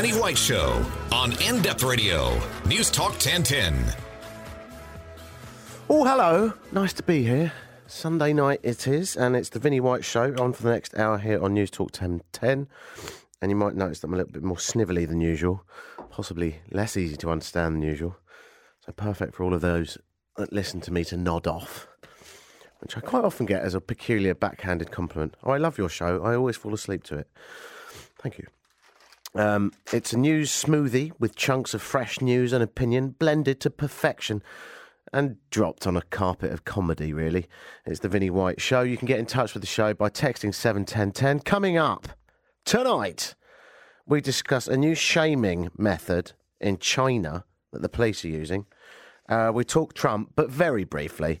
Vinnie White Show on In Depth Radio, News Talk 1010. Oh, hello. Nice to be here. Sunday night it is, and it's the Vinnie White Show on for the next hour here on News Talk 1010. And you might notice that I'm a little bit more snivelly than usual, possibly less easy to understand than usual. So perfect for all of those that listen to me to nod off, which I quite often get as a peculiar backhanded compliment. Oh, I love your show. I always fall asleep to it. Thank you. Um, it's a news smoothie with chunks of fresh news and opinion blended to perfection and dropped on a carpet of comedy, really. It's the Vinnie White Show. You can get in touch with the show by texting 71010. Coming up tonight, we discuss a new shaming method in China that the police are using. Uh, we talk Trump, but very briefly.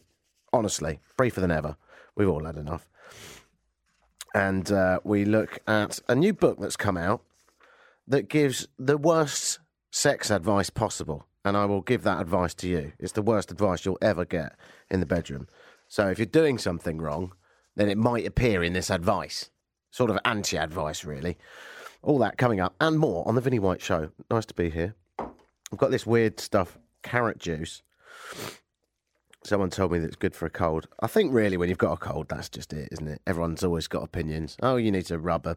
Honestly, briefer than ever. We've all had enough. And uh, we look at a new book that's come out that gives the worst sex advice possible. And I will give that advice to you. It's the worst advice you'll ever get in the bedroom. So if you're doing something wrong, then it might appear in this advice. Sort of anti advice, really. All that coming up and more on the Vinnie White Show. Nice to be here. I've got this weird stuff, carrot juice. Someone told me that it's good for a cold. I think really when you've got a cold, that's just it, isn't it? Everyone's always got opinions. Oh, you need to rub a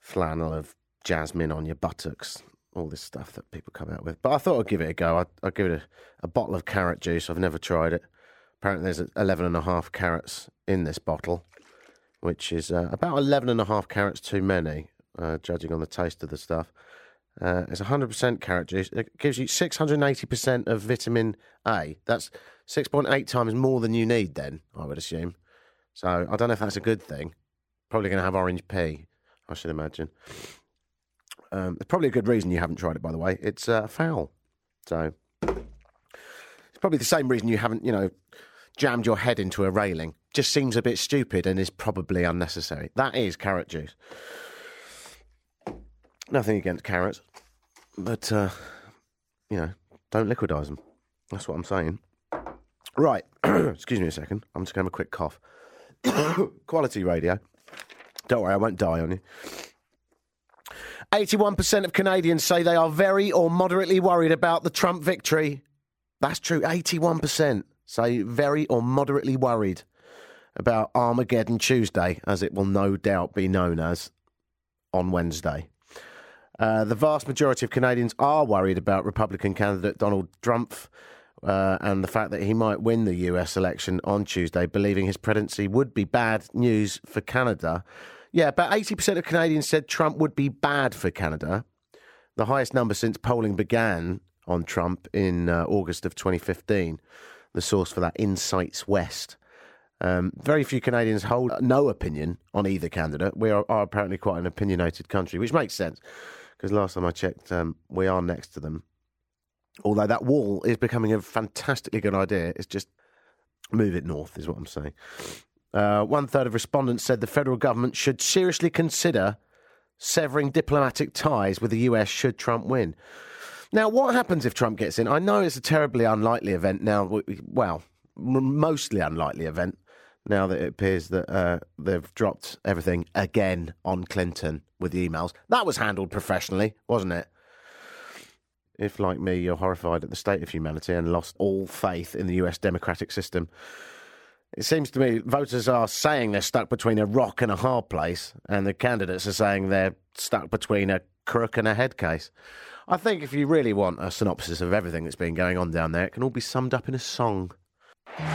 flannel of jasmine on your buttocks. All this stuff that people come out with. But I thought I'd give it a go. I'd, I'd give it a, a bottle of carrot juice. I've never tried it. Apparently, there's 11 and a half carrots in this bottle, which is uh, about 11 and a half carrots too many, uh, judging on the taste of the stuff. Uh, it's 100% carrot juice. It gives you 680% of vitamin A. That's 6.8 times more than you need, then, I would assume. So I don't know if that's a good thing. Probably going to have orange pea, I should imagine. Um, there's probably a good reason you haven't tried it, by the way. It's uh, foul. So it's probably the same reason you haven't, you know, jammed your head into a railing. Just seems a bit stupid and is probably unnecessary. That is carrot juice. Nothing against carrots, but uh, you know, don't liquidize them. That's what I'm saying. Right, excuse me a second. I'm just going to have a quick cough. Quality radio. Don't worry, I won't die on you. 81% of Canadians say they are very or moderately worried about the Trump victory. That's true. 81% say very or moderately worried about Armageddon Tuesday, as it will no doubt be known as on Wednesday. Uh, the vast majority of Canadians are worried about Republican candidate Donald Trump uh, and the fact that he might win the US election on Tuesday, believing his presidency would be bad news for Canada. Yeah, about 80% of Canadians said Trump would be bad for Canada, the highest number since polling began on Trump in uh, August of 2015. The source for that, Insights West. Um, very few Canadians hold no opinion on either candidate. We are, are apparently quite an opinionated country, which makes sense because last time I checked, um, we are next to them. Although that wall is becoming a fantastically good idea, it's just move it north, is what I'm saying. Uh, one third of respondents said the federal government should seriously consider severing diplomatic ties with the US should Trump win. Now, what happens if Trump gets in? I know it's a terribly unlikely event now. Well, mostly unlikely event now that it appears that uh, they've dropped everything again on Clinton with the emails. That was handled professionally, wasn't it? If, like me, you're horrified at the state of humanity and lost all faith in the US democratic system, it seems to me voters are saying they're stuck between a rock and a hard place, and the candidates are saying they're stuck between a crook and a head case. I think if you really want a synopsis of everything that's been going on down there, it can all be summed up in a song. Well,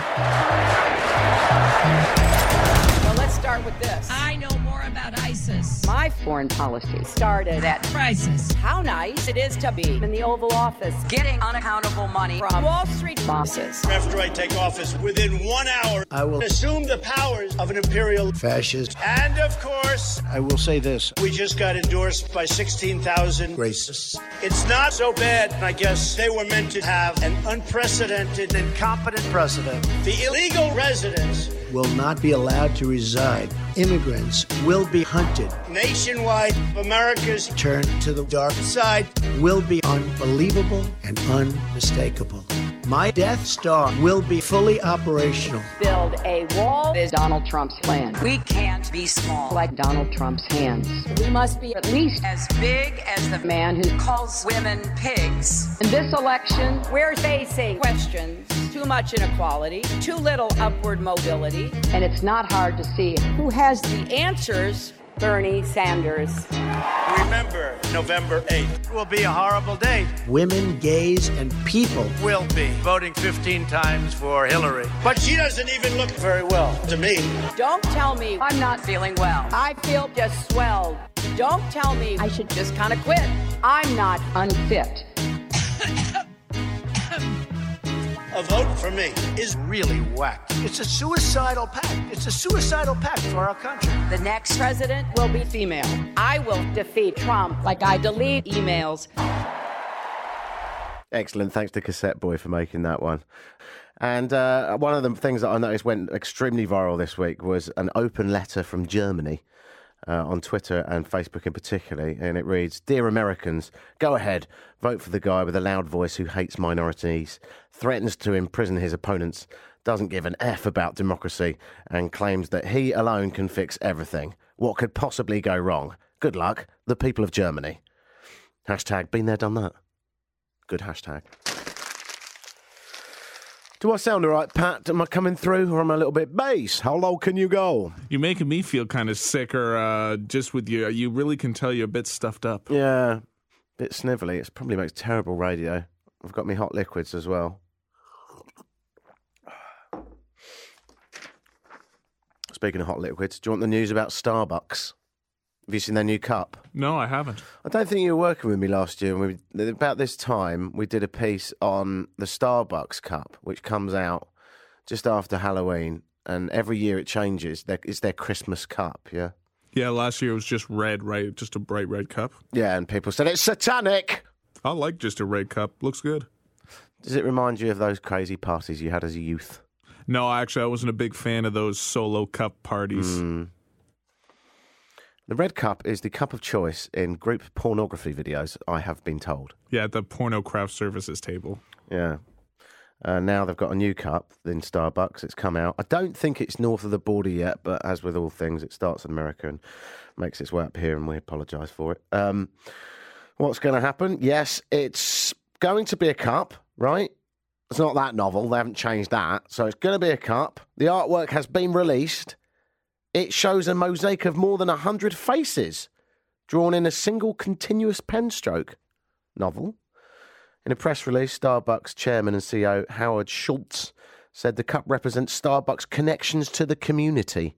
let's start with this. I know more about ISIS. My foreign policy started at crisis. How nice it is to be in the Oval Office, getting unaccountable money from Wall Street bosses. After I take office, within one hour, I will assume the powers of an imperial fascist. And of course, I will say this: we just got endorsed by 16,000 racists. It's not so bad. I guess they were meant to have an unprecedented, incompetent president. The illegal residents will not be allowed to reside. Immigrants will be hunted. Nationwide, America's turn to the dark side will be unbelievable and unmistakable. My Death Star will be fully operational. Build a wall is Donald Trump's plan. We can't be small. Like Donald Trump's hands. We must be at least As big as the man who calls women pigs. In this election, we're facing questions too much inequality, too little upward mobility, and it's not hard to see who has the answers. Bernie Sanders. Remember, November 8th. It will be a horrible day. Women, gays, and people Will be voting 15 times for Hillary. But she doesn't even look very well to me. Don't tell me I'm not feeling well. I feel just swelled. Don't tell me I should just kind of quit. I'm not unfit. A vote for me is really whack. It's a suicidal pact. It's a suicidal pact for our country. The next president will be female. I will defeat Trump like I delete emails. Excellent. Thanks to Cassetteboy for making that one. And uh, one of the things that I noticed went extremely viral this week was an open letter from Germany uh, on Twitter and Facebook in particular. And it reads Dear Americans, go ahead, vote for the guy with a loud voice who hates minorities, threatens to imprison his opponents, doesn't give an F about democracy, and claims that he alone can fix everything. What could possibly go wrong? Good luck, the people of Germany. Hashtag been there, done that. Good hashtag. Do I sound all right, Pat? Am I coming through, or am I a little bit bass? How low can you go? You're making me feel kind of sick, or uh, just with you. You really can tell you're a bit stuffed up. Yeah, bit snivelly. It probably makes terrible radio. I've got me hot liquids as well. Speaking of hot liquids, do you want the news about Starbucks? Have you seen their new cup? No, I haven't. I don't think you were working with me last year. and We, about this time, we did a piece on the Starbucks cup, which comes out just after Halloween, and every year it changes. It's their Christmas cup, yeah? Yeah, last year it was just red, right? Just a bright red cup. Yeah, and people said it's satanic. I like just a red cup. Looks good. Does it remind you of those crazy parties you had as a youth? No, actually, I wasn't a big fan of those solo cup parties. Hmm. The red cup is the cup of choice in group pornography videos, I have been told. Yeah, at the porno craft services table. Yeah. Uh, now they've got a new cup in Starbucks. It's come out. I don't think it's north of the border yet, but as with all things, it starts in America and makes its way up here, and we apologise for it. Um, what's going to happen? Yes, it's going to be a cup, right? It's not that novel. They haven't changed that. So it's going to be a cup. The artwork has been released. It shows a mosaic of more than 100 faces drawn in a single continuous pen stroke. Novel. In a press release, Starbucks chairman and CEO Howard Schultz said the cup represents Starbucks' connections to the community.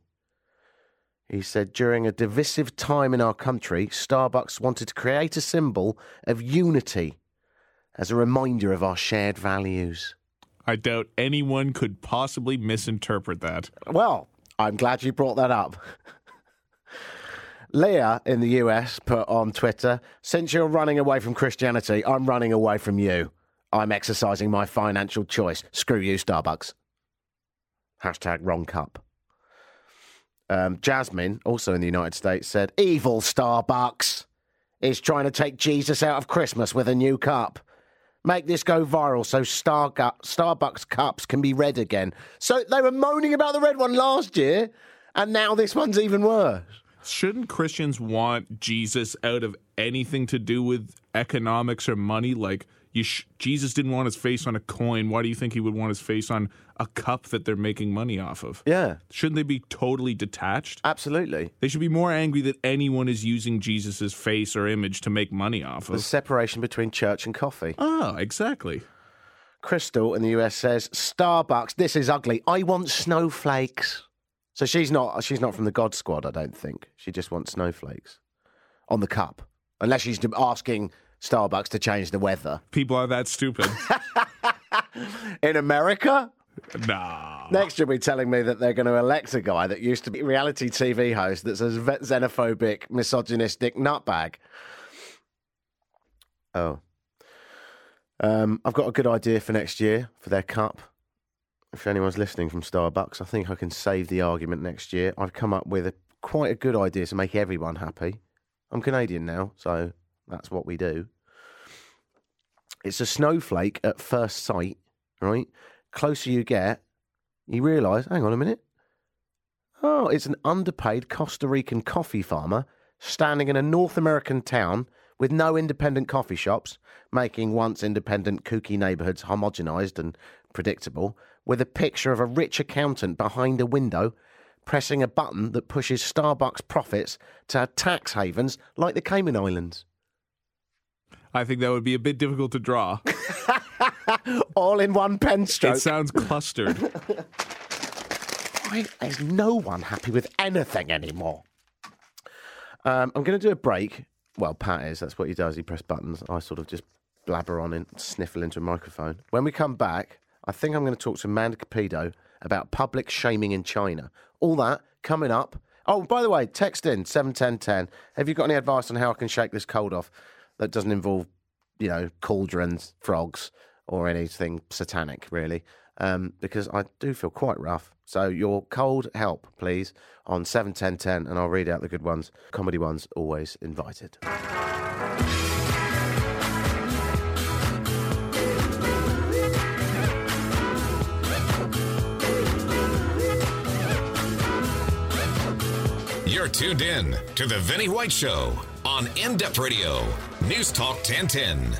He said during a divisive time in our country, Starbucks wanted to create a symbol of unity as a reminder of our shared values. I doubt anyone could possibly misinterpret that. Well, I'm glad you brought that up. Leah in the US put on Twitter, since you're running away from Christianity, I'm running away from you. I'm exercising my financial choice. Screw you, Starbucks. Hashtag wrong cup. Um, Jasmine, also in the United States, said, Evil Starbucks is trying to take Jesus out of Christmas with a new cup. Make this go viral so Star- Starbucks cups can be red again. So they were moaning about the red one last year, and now this one's even worse. Shouldn't Christians want Jesus out of anything to do with economics or money? Like, sh- Jesus didn't want his face on a coin. Why do you think he would want his face on a cup that they're making money off of? Yeah, Shouldn't they be totally detached? absolutely. They should be more angry that anyone is using Jesus' face or image to make money off of. The separation between church and coffee. Oh, exactly. Crystal in the US says, Starbucks, this is ugly. I want snowflakes. So she's not she's not from the God Squad, I don't think. She just wants snowflakes on the cup. Unless she's asking Starbucks to change the weather. People are that stupid. In America? nah. Next, you'll be telling me that they're going to elect a guy that used to be a reality TV host that's a xenophobic, misogynistic nutbag. Oh. Um, I've got a good idea for next year for their cup. If anyone's listening from Starbucks, I think I can save the argument next year. I've come up with a, quite a good idea to make everyone happy. I'm Canadian now, so that's what we do. It's a snowflake at first sight, right? Closer you get, you realise, hang on a minute. Oh, it's an underpaid Costa Rican coffee farmer standing in a North American town with no independent coffee shops, making once independent kooky neighbourhoods homogenised and predictable, with a picture of a rich accountant behind a window pressing a button that pushes Starbucks profits to tax havens like the Cayman Islands. I think that would be a bit difficult to draw. All in one pen stroke. It sounds clustered. Why is no one happy with anything anymore? Um, I'm going to do a break. Well, Pat is. That's what he does. He press buttons. I sort of just blabber on and sniffle into a microphone. When we come back, I think I'm going to talk to Amanda Cupido about public shaming in China. All that coming up. Oh, by the way, text in 71010. Have you got any advice on how I can shake this cold off that doesn't involve, you know, cauldrons, frogs, or anything satanic, really? Um, because I do feel quite rough. So your cold help, please, on 71010, and I'll read out the good ones. Comedy ones always invited. You're tuned in to The Vinny White Show on In Depth Radio, News Talk 1010.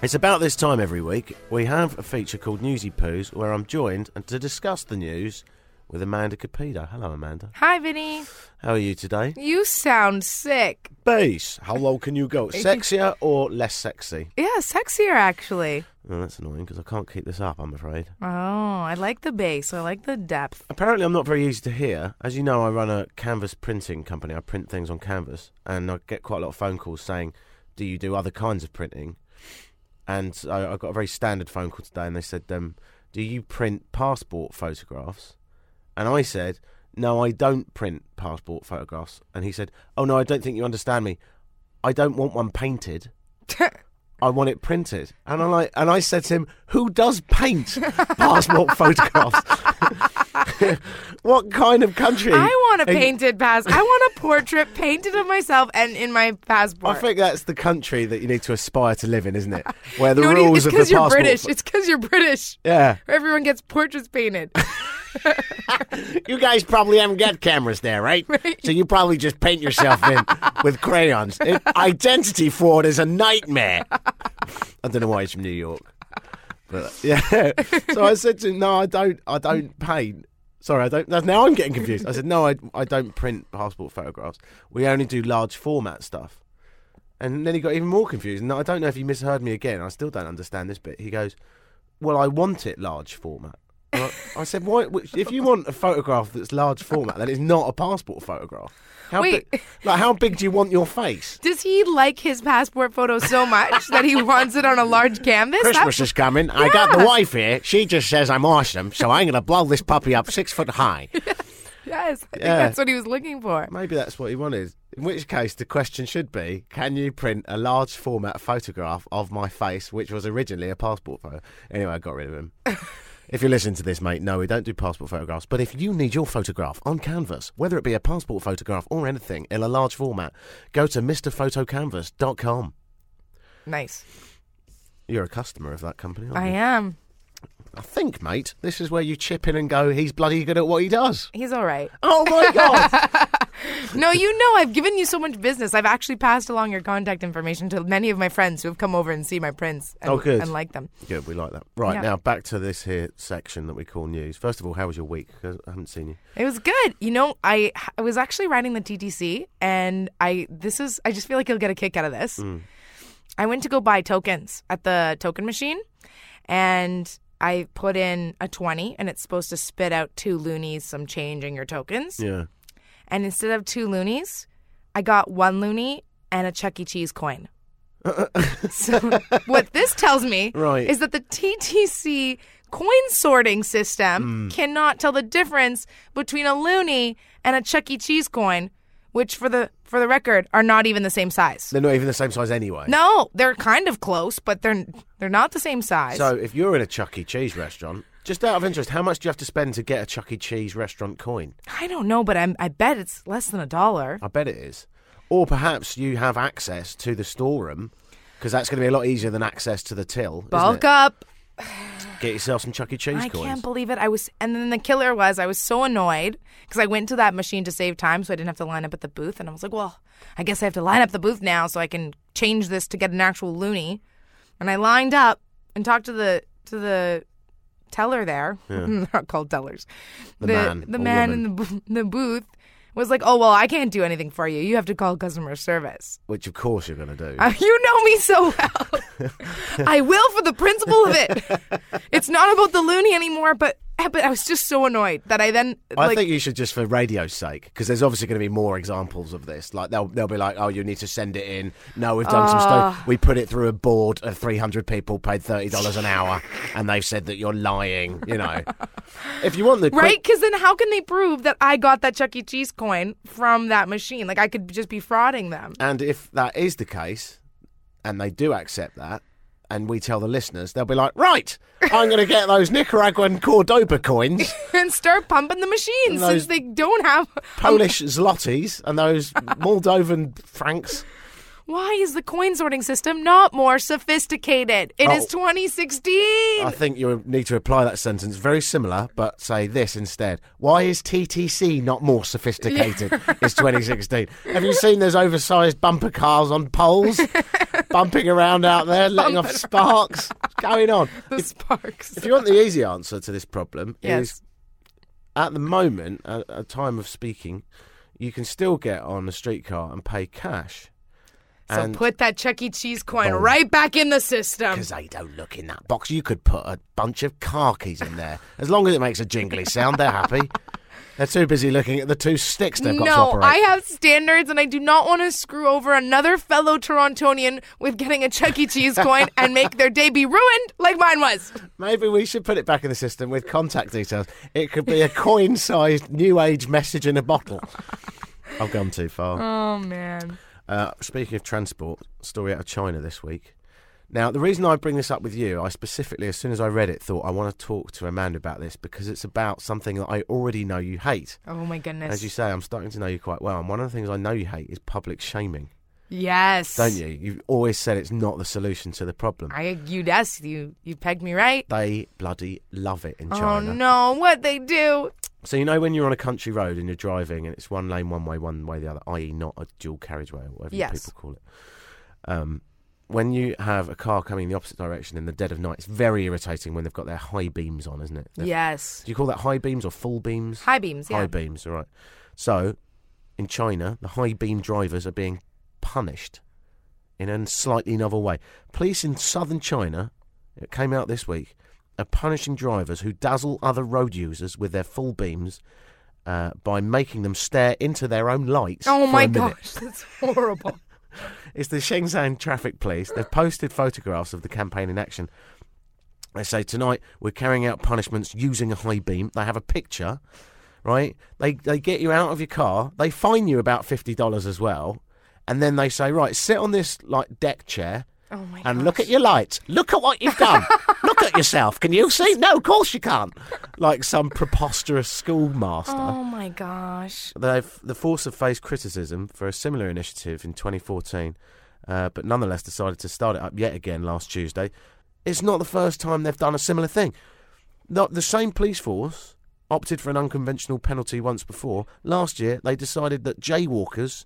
It's about this time every week. We have a feature called Newsy Poos where I'm joined and to discuss the news with Amanda Cupido. Hello, Amanda. Hi, Vinny. How are you today? You sound sick. Bass, how low can you go? Sexier or less sexy? Yeah, sexier actually. Oh, that's annoying because I can't keep this up, I'm afraid. Oh, I like the bass. I like the depth. Apparently, I'm not very easy to hear. As you know, I run a canvas printing company. I print things on canvas, and I get quite a lot of phone calls saying, "Do you do other kinds of printing?" And I, I got a very standard phone call today, and they said, um, "Do you print passport photographs?" And I said, "No, I don't print passport photographs." And he said, "Oh no, I don't think you understand me. I don't want one painted." I want it printed. And I like and I said to him, Who does paint passport photographs? what kind of country? I want a painted pass. I want a portrait painted of myself and in my passport. I think that's the country that you need to aspire to live in, isn't it? Where the No, rules it's of the because you're passport. British. It's because you're British. yeah. Everyone gets portraits painted. You guys probably haven't got cameras there, right? So you probably just paint yourself in with crayons. It, identity fraud is a nightmare. I don't know why he's from New York. But yeah. So I said to him, No, I don't I don't paint. Sorry, I don't now I'm getting confused. I said, No, I I don't print passport photographs. We only do large format stuff. And then he got even more confused. And I don't know if he misheard me again. I still don't understand this bit. He goes, Well, I want it large format. I, I said, Why? which- If you want a photograph that's large format, then it's not a passport photograph. How Wait. big? Like, how big do you want your face? Does he like his passport photo so much that he wants it on a large canvas? Christmas That- is coming. I got the Yeah. wife here. She just says I'm awesome, so I'm going to blow this puppy up six foot high. Yes, I think Yeah. that's what he was looking for. Maybe that's what he wanted. In which case, the question should be: Can you print a large format photograph of my face, which was originally a passport photo? Anyway, I got rid of him. if you're listening to this, mate, no, we don't do passport photographs. But if you need your photograph on canvas, whether it be a passport photograph or anything in a large format, go to mrphotocanvas.com. Nice. You're a customer of that company, aren't I you? am. I think, mate, this is where you chip in and go, he's bloody good at what he does. He's all right. Oh my God! No, you know, I've given you so much business. I've actually passed along your contact information to many of my friends who have come over and see my prints and, Oh, good. and like them. good, we like that. Right, Yeah. now back to this here section that we call news. First of all, how was your week? I haven't seen you. It was good. You know, I I was actually riding the TTC, and I this is I just feel like you'll get a kick out of this. Mm. I went to go buy tokens at the token machine, and I put in a twenty, and it's supposed to spit out two loonies, some change in your tokens. Yeah. And instead of two loonies, I got one loonie and a Chuck E. Cheese coin. so what this tells me Right. is that the TTC coin sorting system hmm. cannot tell the difference between a loony and a Chuck E. Cheese coin, which for the for the record are not even the same size. They're not even the same size anyway. No, they're kind of close, but they're they're not the same size. So if you're in a Chuck E. Cheese restaurant, just out of interest, how much do you have to spend to get a Chuck E. Cheese restaurant coin? I don't know, but I'm, I bet it's less than a dollar. I bet it is. Or perhaps you have access to the storeroom, because that's going to be a lot easier than access to the till. isn't Bulk it? up. Get yourself some Chuck E. Cheese I coins. can't believe it. I was, and then the killer was, I was so annoyed because I went to that machine to save time, so I didn't have to line up at the booth. And I was like, well, I guess I have to line up the booth now so I can change this to get an actual loony. And I lined up and talked to the to the teller there. They're not called tellers. The man the man in the the booth was like, "Oh well, I can't do anything for you. You have to call customer service." Which, of course, you're going to do. Uh, you know me so well. I will for the principle of it. It's not about the loony anymore, but but I was just so annoyed that I then I like think you should just for radio's sake, because there's obviously going to be more examples of this. Like they'll they'll be like, oh, you need to send it in. No, we've done some Ah. stuff. We put it through a board of 300 people, paid thirty dollars an hour, and they've said that you're lying. You know, if you want the right because then how can they prove that I got that Chuck E. Cheese coin from that machine? Like I could just be frauding them. and if that is the case, and they do accept that. And we tell the listeners, they'll be like, right, I'm going to get those Nicaraguan Cordoba coins, and start pumping the machine Those since they don't have. Polish zlotys, and those Moldovan francs. Why is the coin sorting system not more sophisticated? It is Oh. 2016. I think you need to apply that sentence very similar, but say this instead. Why is TTC not more sophisticated? it's 2016. Have you seen those oversized bumper cars on poles bumping around out there, letting off sparks? What's going on? the If, sparks. if you want the easy answer to this problem, Yes. is at the moment, at a time of speaking, you can still get on a streetcar and pay cash. So And- put that Chuck E. Cheese coin Boom. right back in the system. Because they don't look in that box. You could put a bunch of car keys in there. As long as it makes a jingly sound, they're happy. They're too busy looking at the two sticks they've got to No, operate. I have standards, and I do not want to screw over another fellow Torontonian with getting a Chuck E. Cheese coin and make their day be ruined like mine was. Maybe we should put it back in the system with contact details. It could be a coin sized new age message in a bottle. I've gone too far. Oh man. Uh, speaking of transport, story out of China this week. Now, the reason I bring this up with you, I specifically, as soon as I read it, thought I want to talk to Amanda about this because it's about something that I already know you hate. Oh my goodness. As you say, I'm starting to know you quite well, and one of the things I know you hate is public shaming. yes. don't you? You've always said it's not the solution to the problem. I you yes you you pegged me right. They bloody love it in China. Oh no, what they do? So you know when you're on a country road and you're driving and it's one lane one way, one way the other, i.e., not a dual carriageway or whatever Yes. people call it. Um, when you have a car coming in the opposite direction in the dead of night, it's very irritating when they've got their high beams on, isn't it? They're- Yes. Do you call that high beams or full beams? High beams, yeah. High beams, all right. So, in China, the high beam drivers are being punished in a slightly novel way. Police in southern China, it came out this week, are punishing drivers who dazzle other road users with their full beams uh, by making them stare into their own lights. Oh my gosh, that's horrible. It's the Shenzhen Traffic Police. They've posted photographs of the campaign in action. They say tonight we're carrying out punishments using a high beam. They have a picture, right? They they get you out of your car. They fine you about fifty dollars as well, and then they say, right, sit on this like deck chair. Oh my And look at your lights. Look at what you've done. look at yourself. Can you see? No, of course you can't. Like some preposterous schoolmaster. Oh my gosh. They've, the force have faced criticism for a similar initiative in 2014, uh, but nonetheless decided to start it up yet again last Tuesday. It's not the first time they've done a similar thing. Not the same police force opted for an unconventional penalty once before. Last year, they decided that jaywalkers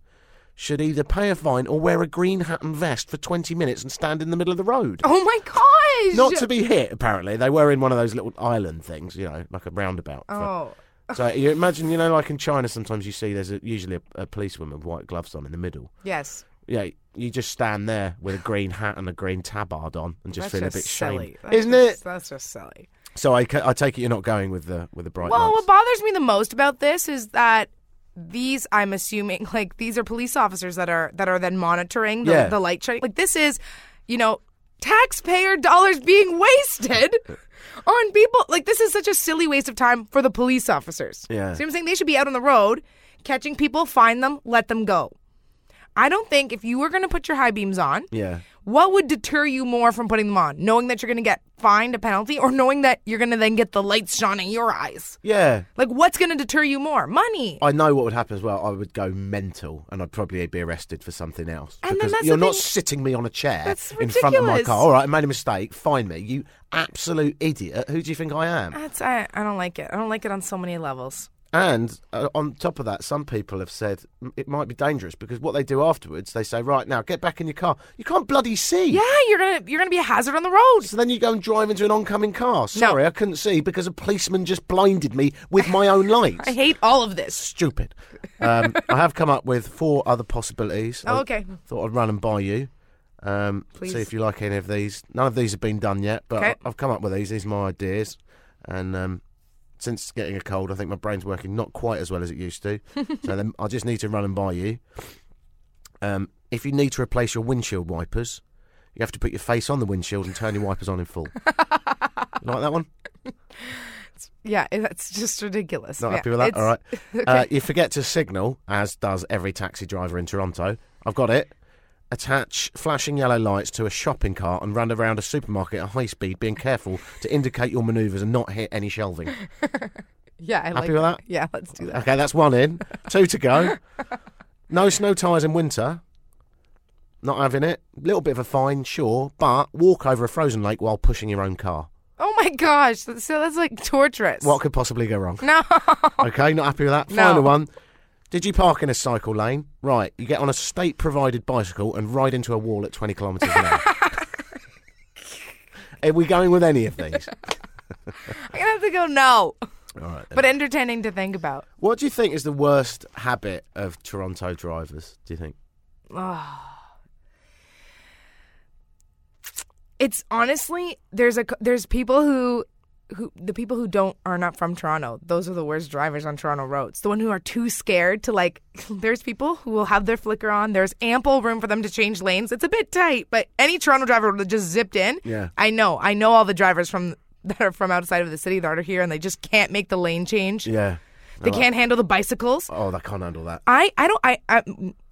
should either pay a fine or wear a green hat and vest for 20 minutes and stand in the middle of the road. Oh my gosh. Not to be hit, apparently. They were in one of those little island things, you know, like a roundabout. for- Oh. so you imagine, you know, like in China, sometimes you see there's a, usually a, a policewoman with white gloves on in the middle. Yes. Yeah, you just stand there with a green hat and a green tabard on and just That's feel a bit silly. shamed, isn't just- it? That's just silly. So I, I take it you're not going with the with the bright Well, lights. what bothers me the most about this is that these, I'm assuming, like these are police officers that are that are then monitoring the, Yeah. the light check. Like this is, you know, taxpayer dollars being wasted on people. Like this is such a silly waste of time for the police officers. Yeah. See what I'm saying? They should be out on the road, catching people, find them, let them go. I don't think if you were going to put your high beams on, yeah, What would deter you more from putting them on? Knowing that you're going to get fined a penalty or knowing that you're going to then get the lights shining in your eyes? Yeah. Like, what's going to deter you more? Money. I know what would happen as well. I would go mental and I'd probably be arrested for something else. And then because that's you're not thing- sitting me on a chair in front of my car. All right, I made a mistake. Fine me. You absolute idiot. Who do you think I am? That's I, I don't like it. I don't like it on so many levels. And uh, on top of that, some people have said it might be dangerous because what they do afterwards, they say, right now, get back in your car. You can't bloody see. Yeah, you're gonna you're gonna be a hazard on the road. So then you go and drive into an oncoming car. Sorry, I couldn't see because a policeman just blinded me with my own light. I hate all of this. Stupid. Um, I have come up with four other possibilities. Oh, I okay. Thought I'd run and by you. Um, Please. see if you like any of these. None of these have been done yet, but Okay. I- I've come up with these. These are my ideas. And um, since getting a cold, I think my brain's working not quite as well as it used to. so then I just need to run and buy you. Um, if you need to replace your windshield wipers, you have to put your face on the windshield and turn your wipers on in full. like that one? Yeah, that's just ridiculous. Not Yeah, happy with that? All right. okay. Uh, you forget to signal, as does every taxi driver in Toronto. I've got it. Attach flashing yellow lights to a shopping cart and run around a supermarket at high speed, being careful to indicate your manoeuvres and not hit any shelving. yeah, I like Happy with that? Yeah, let's do that. Okay, that's one in. Two to go. No snow tyres in winter. Not having it. Little bit of a fine, sure, but walk over a frozen lake while pushing your own car. Oh my gosh, that's- so that's like torturous. What could possibly go wrong? No. Okay, not happy with that. No. Final one. Did you park in a cycle lane? Right, you get on a state provided bicycle and ride into a wall at 20 kilometres an hour. Are we going with any of these? I'm gonna have to go no. All right. then. But entertaining to think about. What do you think is the worst habit of Toronto drivers? Do you think? Ah. It's honestly there's a there's people who who the people who don't are not from Toronto. Those are the worst drivers on Toronto roads. The one who are too scared to like. There's people who will have their flicker on. There's ample room for them to change lanes. It's a bit tight, but any Toronto driver would have just zipped in. Yeah. I know. I know all the drivers from that are from outside of the city that are here, and they just can't make the lane change. Yeah. They can't handle the bicycles. Oh, they can't handle that. I, I don't I, I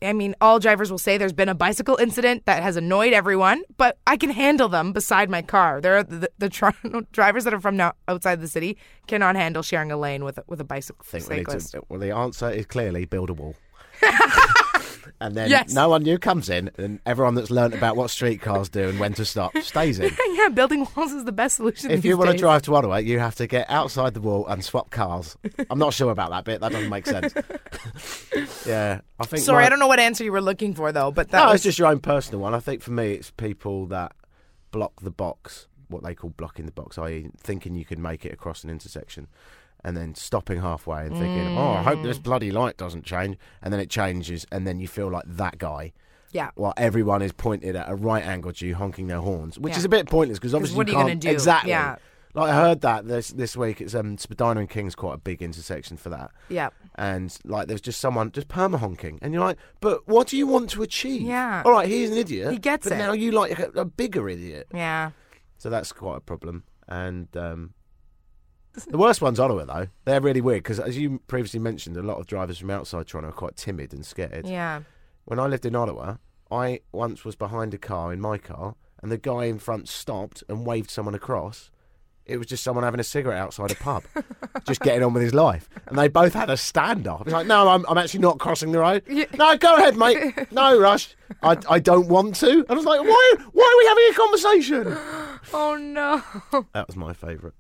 I mean all drivers will say there's been a bicycle incident that has annoyed everyone, but I can handle them beside my car. There are the, the Toronto drivers that are from now outside the city cannot handle sharing a lane with a, with a bicycle I think cyclist. to. Well, the answer is clearly build a wall. and then Yes. no one new comes in, and everyone that's learnt about what streetcars do and when to stop stays in. yeah, building walls is the best solution. If you want to drive to Ottawa, you have to get outside the wall and swap cars. I'm not sure about that bit. That doesn't make sense. yeah, I think. Sorry, my- I don't know what answer you were looking for though, but that No, was it's just your own personal one. I think for me, it's people that block the box, what they call blocking the box, i.e., thinking you can make it across an intersection, and then stopping halfway and thinking, "Oh, I hope this Mm. bloody light doesn't change," and then it changes, and then you feel like that guy. yeah. While everyone is pointed at a right angle to you, honking their horns, which Yeah. is a bit pointless because obviously what are you you gonna do? exactly. Yeah. Like I heard that this this week, it's um Spadina and King's quite a big intersection for that Yeah. and like there's just someone just perma honking, and you're like, but what do you want to achieve? Yeah. All right, he's an idiot. He gets but it. now you like a, a bigger idiot. Yeah. So that's quite a problem. And um, the worst one's Ottawa though. They're really weird because, as you previously mentioned, a lot of drivers from outside Toronto are quite timid and scared. Yeah. When I lived in Ottawa, I once was behind a car in my car, and the guy in front stopped and waved someone across. It was just someone having a cigarette outside a pub, just getting on with his life. And they both had a standoff. It's like, no, I'm, I'm actually not crossing the road. Yeah. No, go ahead, mate. No, Rush. I, I don't want to. And I was like, why, why are we having a conversation? Oh no. That was my favourite.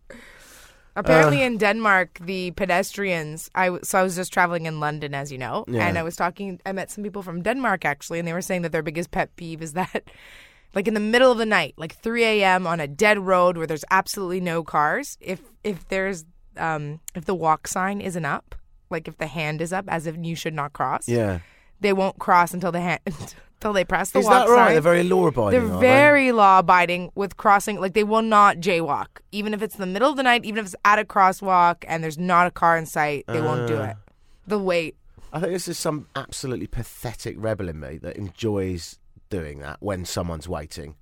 Apparently, Uh. in Denmark, the pedestrians. I w- so I was just traveling in London, as you know, Yeah. and I was talking. I met some people from Denmark actually, and they were saying that their biggest pet peeve is that, like in the middle of the night, like 3 a.m. on a dead road where there's absolutely no cars, if if there's um if the walk sign isn't up, like if the hand is up as if you should not cross, Yeah. they won't cross until the hand until they press the Is walk that right? sign. They're very law abiding. They're very law abiding with crossing. Like they will not jaywalk, even if it's the middle of the night, even if it's at a crosswalk and there's not a car in sight. They won't do Ah. it. They'll wait. I think this is some absolutely pathetic rebel in me that enjoys doing that when someone's waiting.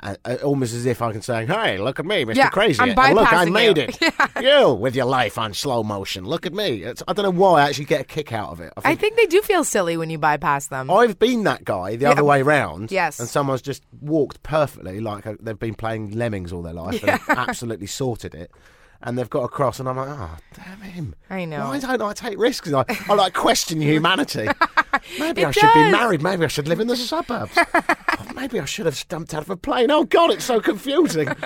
Uh, uh, almost as if I can say, "Hey, look at me, Mr. Yeah, Crazy! And look, I made you." it. You with your life on slow motion. Look at me. It's, I don't know why I actually get a kick out of it. I think they do feel silly when you bypass them. I've been that guy the other way round. Yes. And someone's just walked perfectly, like uh, they've been playing lemmings all their life and absolutely sorted it. And they've got across, and I'm like, oh, damn him. I know. Why don't I take risks? I, I like question humanity. Maybe It I should be married. Maybe I should live in the suburbs. Oh, maybe I should have jumped out of a plane. Oh, God, it's so confusing.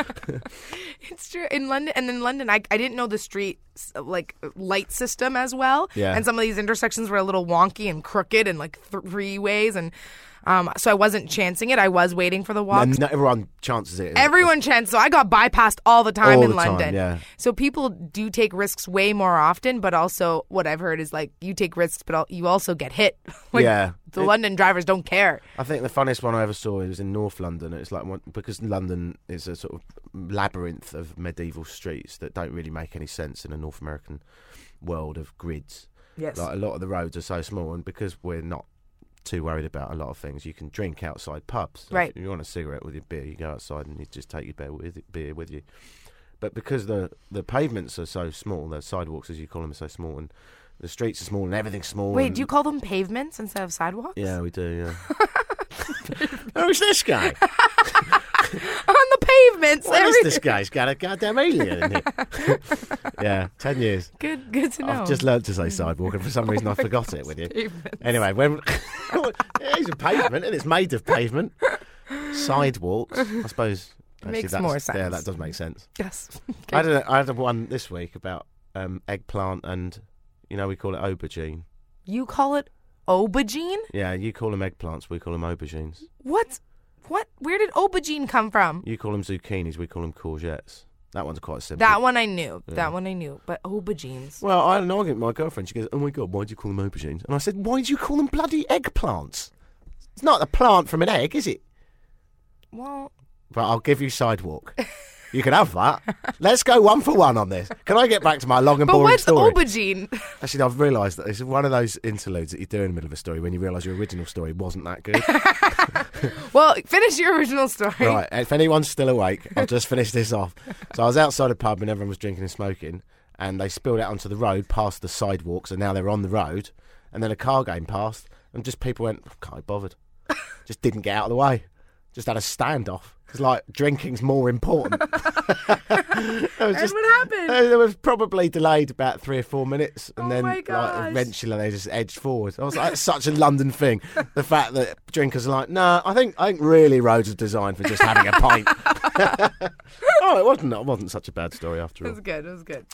It's true. In London, and in London, I, I didn't know the street like light system as well. Yeah. And some of these intersections were a little wonky and crooked and like three ways, and um, so I wasn't chancing it. I was waiting for the walk. and not everyone chances it. Everyone chanced, so I got bypassed all the time All in the time, London. yeah. So people do take risks way more often, but also what I've heard is like you take risks, but you also get hit. like, Yeah. The It- London drivers don't care. I think the funniest one I ever saw was in North London. It's like one, because London is a sort of labyrinth of medieval streets that don't really make any sense in a North American world of grids. Yes. Like a lot of the roads are so small, and because we're not too worried about a lot of things, you can drink outside pubs. So Right. If you want a cigarette with your beer, you go outside and you just take your beer with, beer with you. But because the the pavements are so small, the sidewalks, as you call them, are so small, and the streets are small, and everything's small. Wait, do you call them pavements instead of sidewalks? Yeah, we do. Yeah. Who's this guy? On the pavements. What is everything. this guy? He's got a goddamn alien in it. yeah, ten years. Good, good to know. I've just learnt to say sidewalk, and for some reason I forgot it with you. Anyway, when yeah, it's a pavement and it's made of pavement, sidewalks. I suppose actually Makes more Yeah, that does make sense. Yes. I had a, I had one this week about um, eggplant and you know we call it aubergine. You call it aubergine? Yeah, you call them eggplants, we call them aubergines. What? What? Where did aubergine come from? You call them zucchinis, we call them courgettes. That one's quite simple. That one I knew. That one I knew. But aubergines. Well, I had an argument with my girlfriend. She goes, "Oh my god, why do you call them aubergines?" And I said, "Why do you call them bloody eggplants? It's not a plant from an egg, is it?" Well, But I'll give you sidewalk. You can have that. Let's go one for one on this. Can I get back to my long and but boring what's story? aubergine? Actually, I've realised that it's one of those interludes that you do in the middle of a story when you realise your original story wasn't that good. well, finish your original story. right, if anyone's still awake, I'll just finish this off. So I was outside a pub and everyone was drinking and smoking, and they spilled out onto the road past the sidewalks, and now they're on the road. And then a car came past, and just people went, oh, can't be bothered. just didn't get out of the way. Just had a standoff. Because, like, drinking's more important. It was And what happened? It was probably delayed about three or four minutes, and Oh then like, eventually they just edged forward. I was like, it's such a London thing. The fact that drinkers are like, no, I think I think really roads are designed for just having a pint. oh, it wasn't. It wasn't such a bad story after all. It was good. It was good.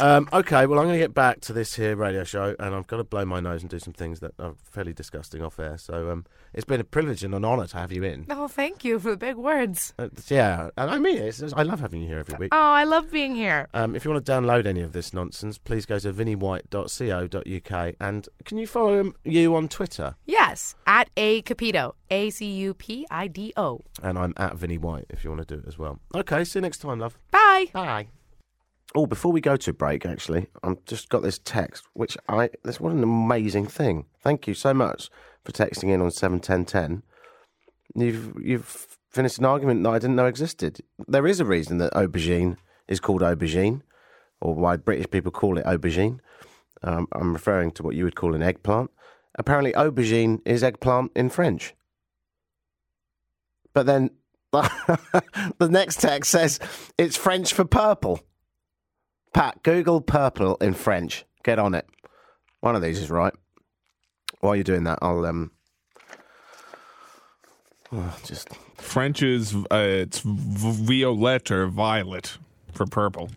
Um, okay, well, I'm going to get back to this here radio show, and I've got to blow my nose and do some things that are fairly disgusting off air. So um, it's been a privilege and an honour to have you in. Oh, thank you for the big words. Uh, yeah, and I mean it. It's, I love having you here every week. Oh, I love being here. Um, if you want to download any of this nonsense, please go to vinnywhite.co.uk and can you follow um, you on Twitter? Yes, at a Cupido. A C U P I D O. And I'm at Vinny White if you want to do it as well. Okay, see you next time, love. Bye. Bye. Oh, before we go to break, actually, I've just got this text, which I this what an amazing thing. Thank you so much for texting in on seven ten ten. You've you've finished an argument that I didn't know existed. There is a reason that aubergine is called aubergine, or why British people call it aubergine. Um, I'm referring to what you would call an eggplant. Apparently, aubergine is eggplant in French. But then the next text says it's French for purple. Pat, Google purple in French. Get on it. One of these is right. While you're doing that, I'll um. oh, just French is uh, it's v- violette or violet for purple.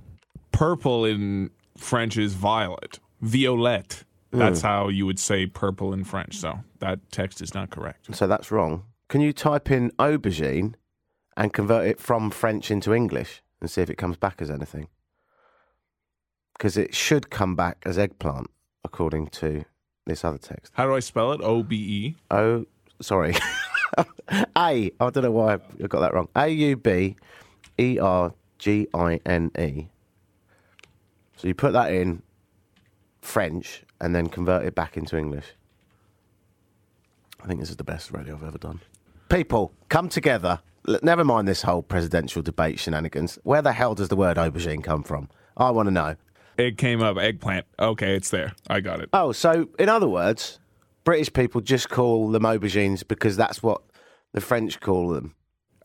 Purple in French is violet. Violette. That's how you would say purple in French. So that text is not correct. so that's wrong. Can you type in aubergine and convert it from French into English and see if it comes back as anything? Because it should come back as eggplant, according to this other text. How do I spell it? O B E. Oh, sorry. A. I don't know why I got that wrong. A U B E R G I N E. So you put that in French and then convert it back into English. I think this is the best radio I've ever done. people, come together. Never mind this whole presidential debate shenanigans. Where the hell does the word aubergine come from? I want to know. It came up eggplant. Okay, it's there. I got it. Oh, so in other words, British people just call them aubergines because that's what the French call them.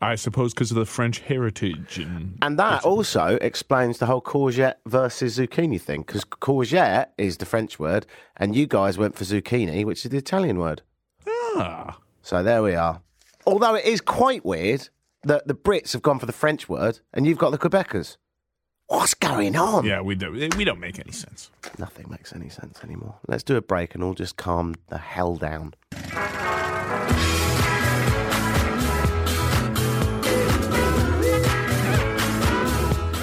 I suppose because of the French heritage and And that also explains the whole courgette versus zucchini thing, because courgette is the French word, and you guys went for zucchini, which is the Italian word. ah, So there we are. Although it is quite weird that the Brits have gone for the French word, and you've got the Quebecers. What's going on? yeah, we do. We don't make any sense. Nothing makes any sense anymore. Let's do a break and all just calm the hell down.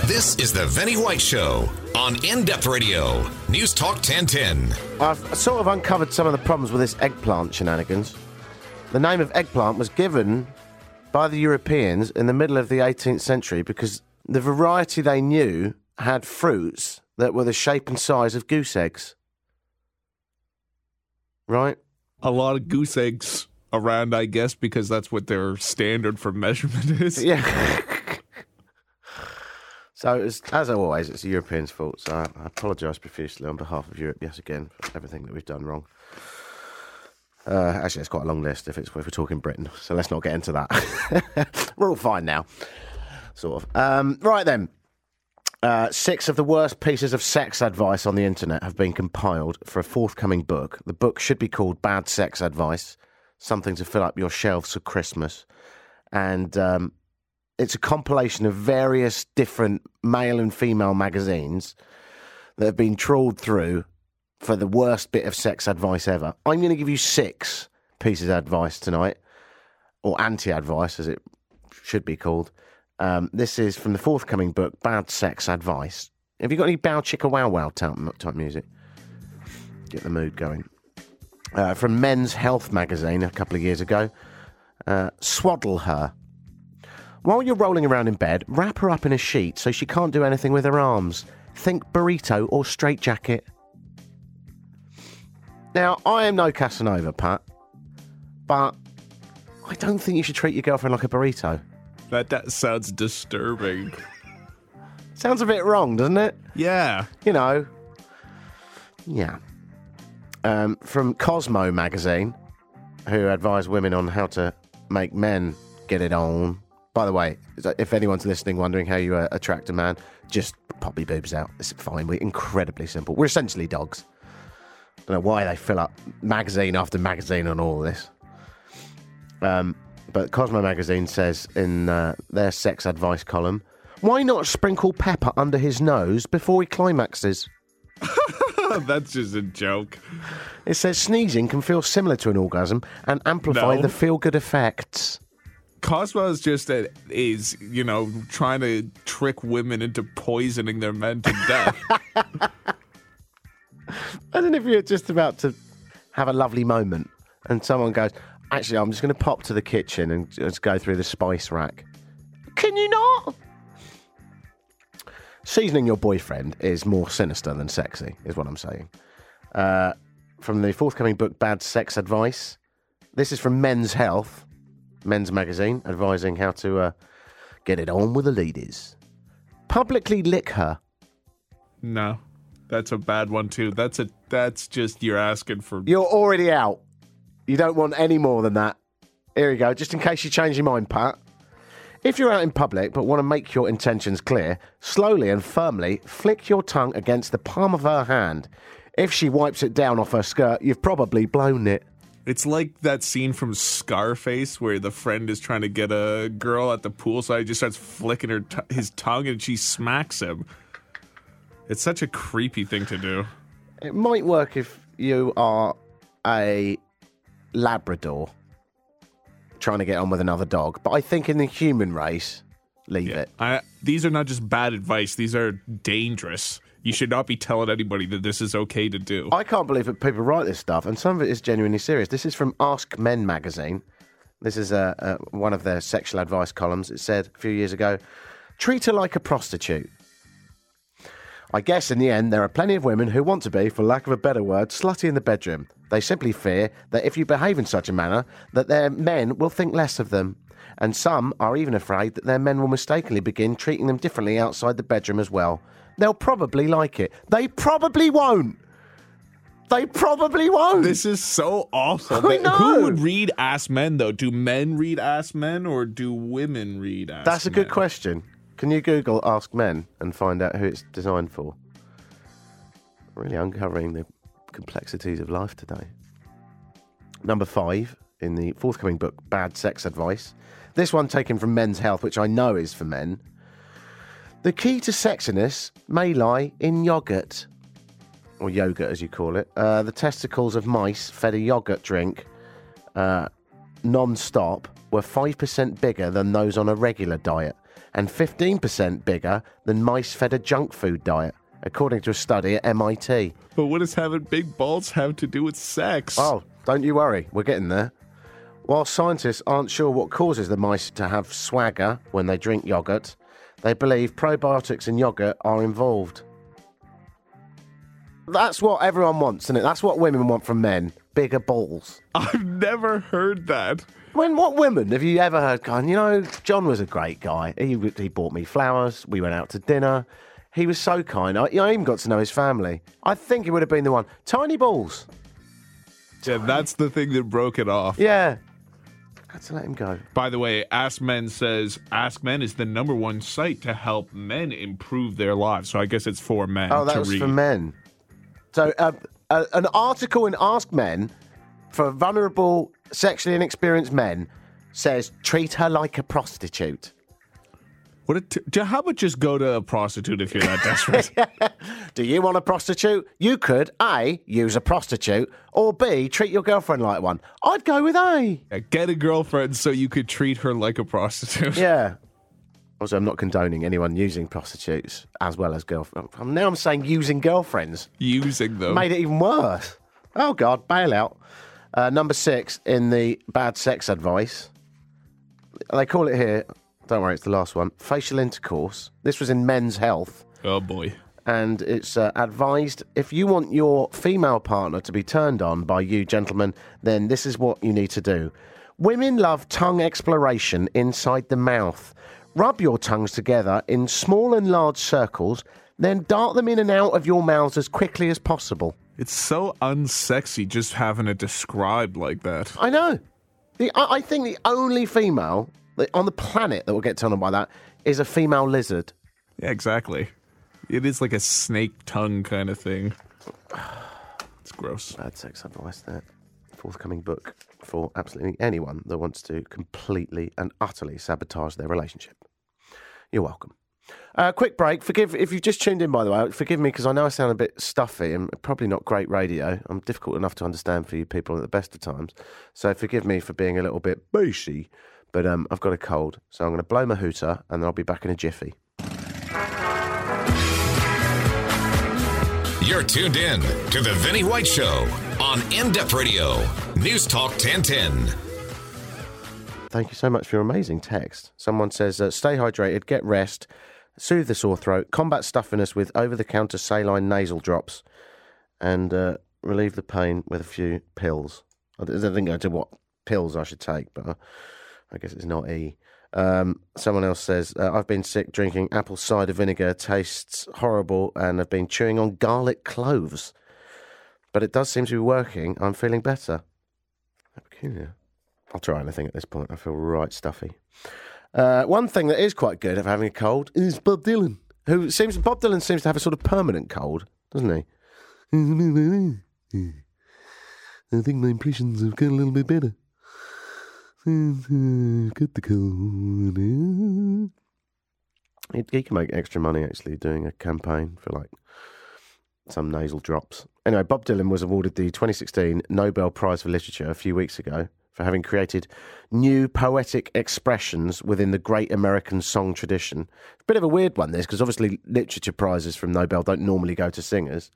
This is the Vinny White Show on In Depth Radio, News Talk 1010. I've sort of uncovered some of the problems with this eggplant shenanigans. The name of eggplant was given by the Europeans in the middle of the 18th century because the variety they knew had fruits that were the shape and size of goose eggs. Right? A lot of goose eggs around, I guess, because that's what their standard for measurement is. Yeah. so, as always, it's the Europeans' fault. So, I, I apologise profusely on behalf of Europe, yes, again, for everything that we've done wrong. Uh, actually, it's quite a long list if, it's, if we're talking Britain, so let's not get into that. we're all fine now, sort of. Um, right then. Uh, six of the worst pieces of sex advice on the internet have been compiled for a forthcoming book. The book should be called Bad Sex Advice Something to Fill Up Your Shelves for Christmas. And um, it's a compilation of various different male and female magazines that have been trawled through for the worst bit of sex advice ever. I'm going to give you six pieces of advice tonight, or anti advice as it should be called. Um, this is from the forthcoming book, Bad Sex Advice. Have you got any Bow Chicka Wow Wow type, music? Get the mood going. Uh, from Men's Health magazine a couple of years ago, uh, Swaddle Her. While you're rolling around in bed, wrap her up in a sheet so she can't do anything with her arms. Think burrito or straitjacket. Now, I am no Casanova, Pat, but I don't think you should treat your girlfriend like a burrito. That that sounds disturbing. Sounds a bit wrong, doesn't it? Yeah. You know. Yeah. Um, from Cosmo magazine, who advise women on how to make men get it on. By the way, if anyone's listening wondering how you uh, attract a man, just pop your boobs out. It's fine. We're incredibly simple. We're essentially dogs. I don't know why they fill up magazine after magazine on all this. Um, but Cosmo magazine says in uh, their sex advice column, why not sprinkle pepper under his nose before he climaxes? That's just a joke. It says sneezing can feel similar to an orgasm and amplify No. the feel good effects. Cosmo is just a, is you know trying to trick women into poisoning their men to death. Imagine if you're just about to have a lovely moment and someone goes, Actually, I'm just going to pop to the kitchen and just go through the spice rack. Can you not? Seasoning your boyfriend is more sinister than sexy, is what I'm saying. Uh, from the forthcoming book, Bad Sex Advice. This is from Men's Health, Men's Magazine, advising how to uh, get it on with the ladies. Publicly lick her. no, that's a bad one too. That's a that's just you're asking for. You're already out. You don't want any more than that. Here you go, just in case you change your mind, Pat. If you're out in public but want to make your intentions clear, slowly and firmly flick your tongue against the palm of her hand. If she wipes it down off her skirt, you've probably blown it. It's like that scene from Scarface where the friend is trying to get a girl at the poolside, he just starts flicking her t- his tongue, and she smacks him. It's such a creepy thing to do. It might work if you are a Labrador trying to get on with another dog, but I think in the human race, leave it. I, these are not just bad advice; these are dangerous. You should not be telling anybody that this is okay to do. I can't believe that people write this stuff, and some of it is genuinely serious. This is from Ask Men magazine. This is uh, uh, one of their sexual advice columns. It said a few years ago, treat her like a prostitute. I guess in the end, there are plenty of women who want to be, for lack of a better word, slutty in the bedroom. They simply fear that if you behave in such a manner, that their men will think less of them. And some are even afraid that their men will mistakenly begin treating them differently outside the bedroom as well. They'll probably like it. They probably won't. They probably won't. This is so awful. I know. Who would read Ask Men though? Do men read Ask Men or do women read Ask That's a good Men? question. Can you Google Ask Men and find out who it's designed for? Really uncovering the complexities of life today. Number five in the forthcoming book, Bad Sex Advice. This one taken from Men's Health, which I know is for men. The key to sexiness may lie in yogurt, or yogurt as you call it. Uh, the testicles of mice fed a yogurt drink uh, non stop were 5% bigger than those on a regular diet and 15% bigger than mice fed a junk food diet, according to a study at MIT. But what does having big balls have to do with sex? Oh, don't you worry, we're getting there. While scientists aren't sure what causes the mice to have swagger when they drink yogurt, they believe probiotics in yogurt are involved. That's what everyone wants, isn't it? That's what women want from men bigger balls. I've never heard that. When what women have you ever heard going? You know, John was a great guy. He he bought me flowers. We went out to dinner. He was so kind. I, I even got to know his family. I think he would have been the one. Tiny balls. Yeah, that's the thing that broke it off. Yeah. Had to let him go. By the way, Ask Men says Ask Men is the number one site to help men improve their lives. So I guess it's for men Oh, that to was read. for men. So, uh, uh, an article in Ask Men for vulnerable, sexually inexperienced men says treat her like a prostitute. What a t- how about just go to a prostitute if you're that desperate? Do you want a prostitute? You could A, use a prostitute, or B, treat your girlfriend like one. I'd go with A. Yeah, Get a girlfriend so you could treat her like a prostitute. Yeah. Also, I'm not condoning anyone using prostitutes as well as girlfriends. Now I'm saying using girlfriends. Using them. Made it even worse. Oh, God, bail out. Uh, number six in the bad sex advice. They call it here, don't worry, it's the last one facial intercourse. This was in Men's Health. Oh boy. and it's uh, advised if you want your female partner to be turned on by you, gentlemen, then this is what you need to do. Women love tongue exploration inside the mouth. Rub your tongues together in small and large circles, then dart them in and out of your mouths as quickly as possible. It's so unsexy just having it described like that. I know. The, I, I think the only female on the planet that will get turned on by that is a female lizard. Yeah, exactly. It is like a snake tongue kind of thing. It's gross. Bad sex advice there. Forthcoming book for absolutely anyone that wants to completely and utterly sabotage their relationship. You're welcome. Uh, quick break. Forgive if you've just tuned in, by the way. Forgive me because I know I sound a bit stuffy and probably not great radio. I'm difficult enough to understand for you people at the best of times. So forgive me for being a little bit bassy. But um, I've got a cold, so I'm going to blow my hooter and then I'll be back in a jiffy. You're tuned in to The Vinny White Show on In Depth Radio, News Talk 1010. Thank you so much for your amazing text. Someone says, uh, stay hydrated, get rest, soothe the sore throat, combat stuffiness with over the counter saline nasal drops, and uh, relieve the pain with a few pills. I think I know what pills I should take, but uh, I guess it's not E. Um, someone else says, uh, I've been sick drinking apple cider vinegar, tastes horrible, and I've been chewing on garlic cloves. But it does seem to be working. I'm feeling better. Peculiar. I'll try anything at this point. I feel right stuffy. Uh, one thing that is quite good of having a cold is Bob Dylan, who seems Bob Dylan seems to have a sort of permanent cold, doesn't he? I think my impressions have got a little bit better. Got the cold. He, he can make extra money actually doing a campaign for like some nasal drops. Anyway, Bob Dylan was awarded the 2016 Nobel Prize for Literature a few weeks ago for having created new poetic expressions within the great American song tradition. Bit of a weird one, this, because obviously literature prizes from Nobel don't normally go to singers.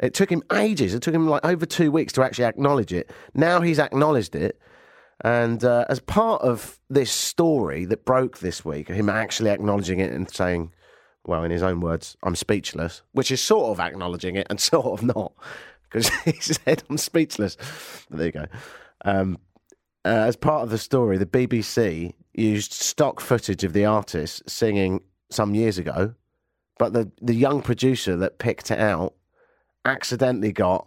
It took him ages. It took him like over two weeks to actually acknowledge it. Now he's acknowledged it. And uh, as part of this story that broke this week, him actually acknowledging it and saying, well, in his own words, I'm speechless, which is sort of acknowledging it and sort of not, because he said I'm speechless. But there you go. Um, uh, as part of the story, the BBC used stock footage of the artist singing some years ago, but the, the young producer that picked it out accidentally got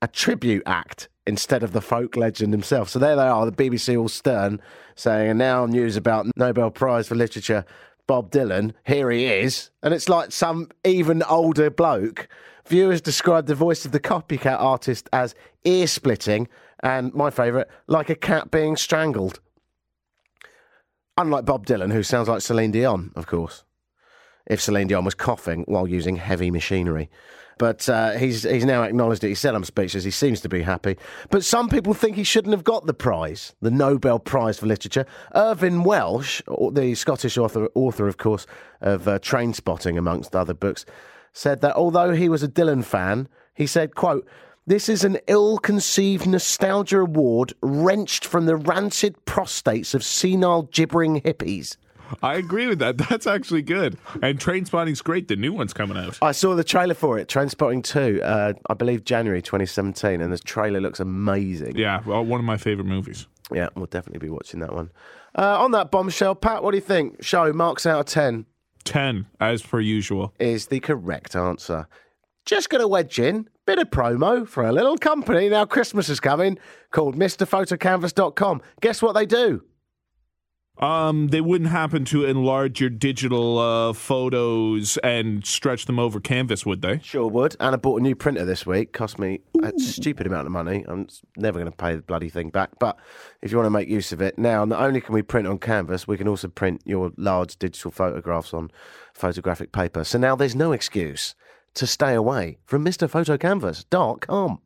a tribute act instead of the folk legend himself. So there they are, the BBC all stern, saying, and now news about Nobel Prize for Literature, Bob Dylan. Here he is. And it's like some even older bloke. Viewers described the voice of the copycat artist as ear splitting, and my favourite, like a cat being strangled. Unlike Bob Dylan, who sounds like Celine Dion, of course, if Celine Dion was coughing while using heavy machinery. But uh, he's he's now acknowledged it. He said I'm speechless. He seems to be happy. But some people think he shouldn't have got the prize, the Nobel Prize for Literature. Irvine Welsh, the Scottish author, author of course, of uh, Trainspotting, amongst other books, said that although he was a Dylan fan, he said, quote, this is an ill conceived nostalgia award wrenched from the rancid prostates of senile gibbering hippies. I agree with that. That's actually good. And Trainspotting's great. The new one's coming out. I saw the trailer for it, Trainspotting 2, uh, I believe January 2017, and the trailer looks amazing. Yeah, well, one of my favorite movies. Yeah, we'll definitely be watching that one. Uh, on that bombshell, Pat, what do you think? Show marks out of 10 10, as per usual. is the correct answer. Just going to wedge in bit of promo for a little company now Christmas is coming called MrPhotoCanvas.com. Guess what they do? Um, they wouldn't happen to enlarge your digital uh, photos and stretch them over canvas, would they? Sure would. And I bought a new printer this week. Cost me a stupid amount of money. I'm never going to pay the bloody thing back. But if you want to make use of it, now not only can we print on canvas, we can also print your large digital photographs on photographic paper. So now there's no excuse to stay away from MrPhotoCanvas.com.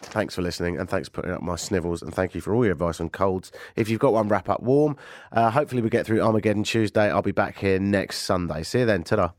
Thanks for listening and thanks for putting up my snivels and thank you for all your advice on colds. If you've got one, wrap up warm. Uh, hopefully, we get through Armageddon Tuesday. I'll be back here next Sunday. See you then. Ta